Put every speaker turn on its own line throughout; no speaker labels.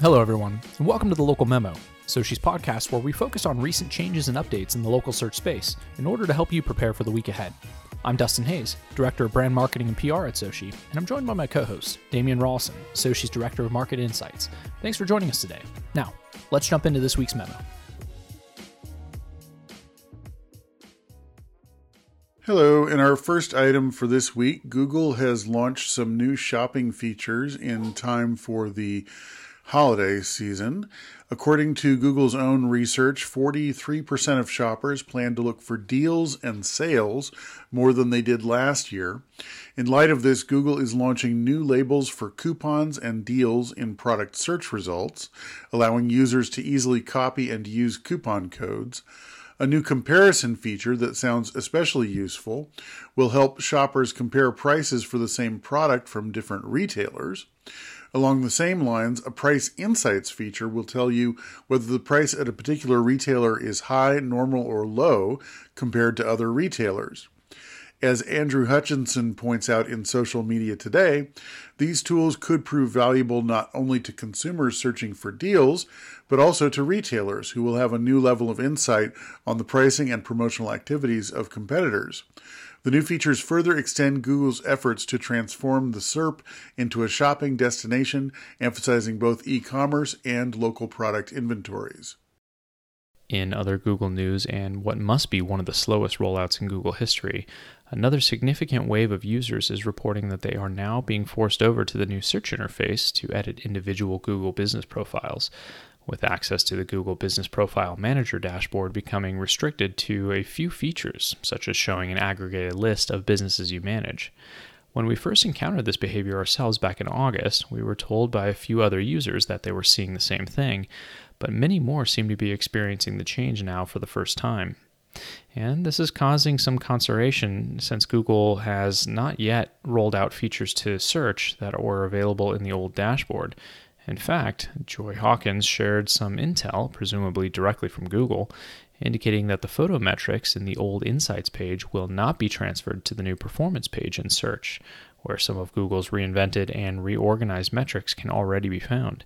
Hello, everyone, and welcome to the Local Memo, Soci's podcast where we focus on recent changes and updates in the local search space in order to help you prepare for the week ahead. I'm Dustin Hayes, Director of Brand Marketing and PR at Soci, and I'm joined by my co host, Damian Rawson, Soci's Director of Market Insights. Thanks for joining us today. Now, let's jump into this week's memo.
Hello, in our first item for this week, Google has launched some new shopping features in time for the holiday season. According to Google's own research, 43% of shoppers plan to look for deals and sales more than they did last year. In light of this, Google is launching new labels for coupons and deals in product search results, allowing users to easily copy and use coupon codes. A new comparison feature that sounds especially useful will help shoppers compare prices for the same product from different retailers. Along the same lines, a price insights feature will tell you whether the price at a particular retailer is high, normal, or low compared to other retailers. As Andrew Hutchinson points out in Social Media Today, these tools could prove valuable not only to consumers searching for deals, but also to retailers who will have a new level of insight on the pricing and promotional activities of competitors. The new features further extend Google's efforts to transform the SERP into a shopping destination, emphasizing both e commerce and local product inventories.
In other Google news, and what must be one of the slowest rollouts in Google history, another significant wave of users is reporting that they are now being forced over to the new search interface to edit individual Google business profiles with access to the Google Business Profile Manager dashboard becoming restricted to a few features, such as showing an aggregated list of businesses you manage. When we first encountered this behavior ourselves back in August, we were told by a few other users that they were seeing the same thing, but many more seem to be experiencing the change now for the first time. And this is causing some consternation since Google has not yet rolled out features to search that were available in the old dashboard, in fact, Joy Hawkins shared some intel, presumably directly from Google, indicating that the photo metrics in the old Insights page will not be transferred to the new Performance page in Search, where some of Google's reinvented and reorganized metrics can already be found.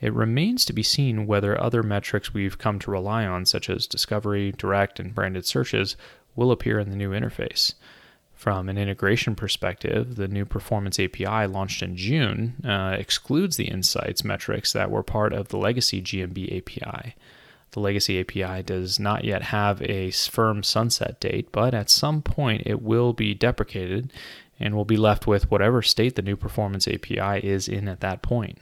It remains to be seen whether other metrics we've come to rely on, such as discovery, direct, and branded searches, will appear in the new interface. From an integration perspective, the new Performance API launched in June uh, excludes the insights metrics that were part of the legacy GMB API. The legacy API does not yet have a firm sunset date, but at some point it will be deprecated and will be left with whatever state the new Performance API is in at that point.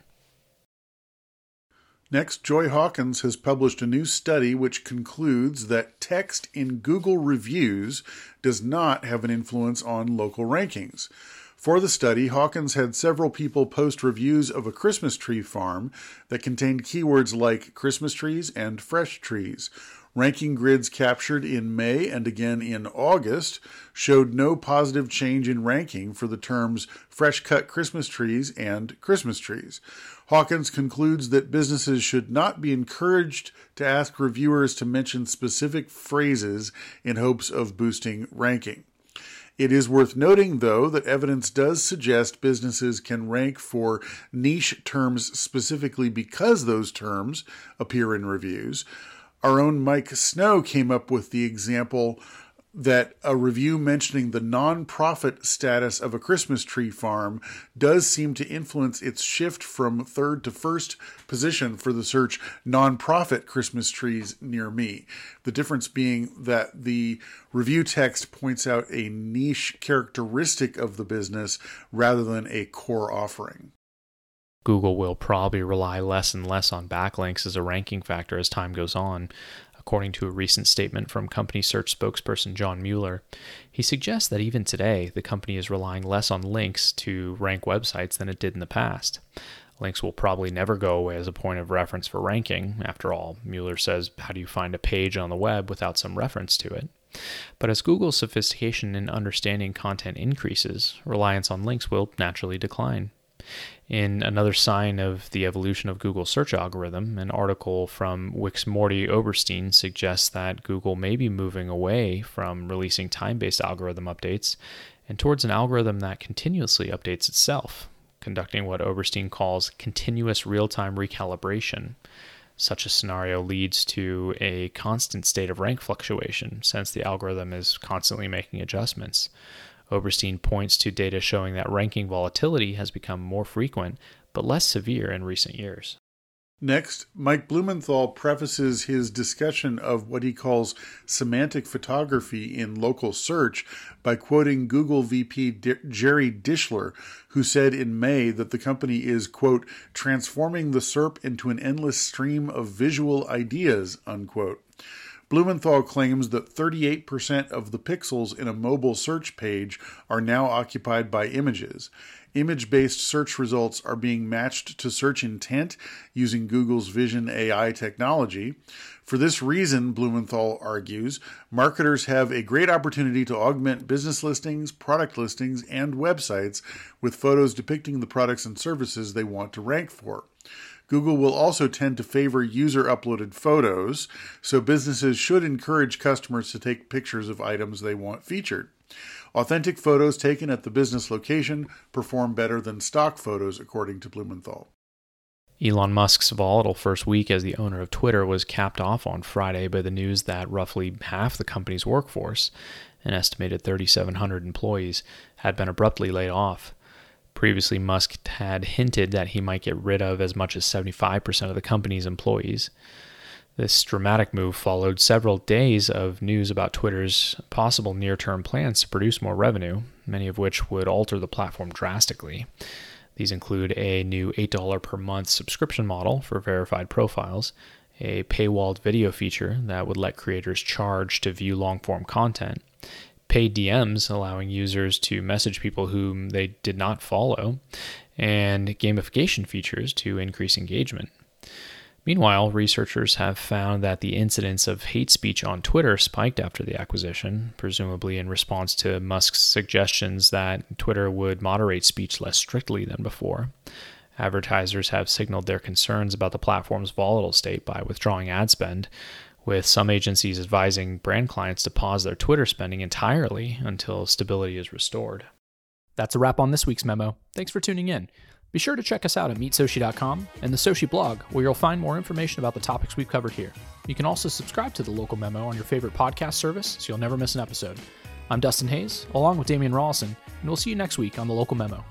Next, Joy Hawkins has published a new study which concludes that text in Google reviews does not have an influence on local rankings. For the study, Hawkins had several people post reviews of a Christmas tree farm that contained keywords like Christmas trees and fresh trees. Ranking grids captured in May and again in August showed no positive change in ranking for the terms fresh cut Christmas trees and Christmas trees. Hawkins concludes that businesses should not be encouraged to ask reviewers to mention specific phrases in hopes of boosting ranking. It is worth noting, though, that evidence does suggest businesses can rank for niche terms specifically because those terms appear in reviews. Our own Mike Snow came up with the example that a review mentioning the nonprofit status of a Christmas tree farm does seem to influence its shift from third to first position for the search nonprofit Christmas trees near me. The difference being that the review text points out a niche characteristic of the business rather than a core offering.
Google will probably rely less and less on backlinks as a ranking factor as time goes on according to a recent statement from company search spokesperson John Mueller. He suggests that even today, the company is relying less on links to rank websites than it did in the past. Links will probably never go away as a point of reference for ranking. After all, Mueller says, How do you find a page on the web without some reference to it? But as Google's sophistication in understanding content increases, reliance on links will naturally decline. In another sign of the evolution of Google's search algorithm, an article from Wix Mordy Oberstein suggests that Google may be moving away from releasing time based algorithm updates and towards an algorithm that continuously updates itself, conducting what Oberstein calls continuous real time recalibration. Such a scenario leads to a constant state of rank fluctuation since the algorithm is constantly making adjustments. Oberstein points to data showing that ranking volatility has become more frequent but less severe in recent years.
Next, Mike Blumenthal prefaces his discussion of what he calls semantic photography in local search by quoting Google VP D- Jerry Dischler, who said in May that the company is, quote, transforming the SERP into an endless stream of visual ideas, unquote. Blumenthal claims that 38% of the pixels in a mobile search page are now occupied by images. Image based search results are being matched to search intent using Google's Vision AI technology. For this reason, Blumenthal argues, marketers have a great opportunity to augment business listings, product listings, and websites with photos depicting the products and services they want to rank for. Google will also tend to favor user uploaded photos, so businesses should encourage customers to take pictures of items they want featured. Authentic photos taken at the business location perform better than stock photos, according to Blumenthal.
Elon Musk's volatile first week as the owner of Twitter was capped off on Friday by the news that roughly half the company's workforce, an estimated 3,700 employees, had been abruptly laid off. Previously, Musk had hinted that he might get rid of as much as 75% of the company's employees. This dramatic move followed several days of news about Twitter's possible near term plans to produce more revenue, many of which would alter the platform drastically. These include a new $8 per month subscription model for verified profiles, a paywalled video feature that would let creators charge to view long form content, paid DMs allowing users to message people whom they did not follow, and gamification features to increase engagement. Meanwhile, researchers have found that the incidence of hate speech on Twitter spiked after the acquisition, presumably in response to Musk's suggestions that Twitter would moderate speech less strictly than before. Advertisers have signaled their concerns about the platform's volatile state by withdrawing ad spend, with some agencies advising brand clients to pause their Twitter spending entirely until stability is restored.
That's a wrap on this week's memo. Thanks for tuning in. Be sure to check us out at meetsoci.com and the Soci blog, where you'll find more information about the topics we've covered here. You can also subscribe to the local memo on your favorite podcast service so you'll never miss an episode. I'm Dustin Hayes, along with Damian Rawson, and we'll see you next week on the local memo.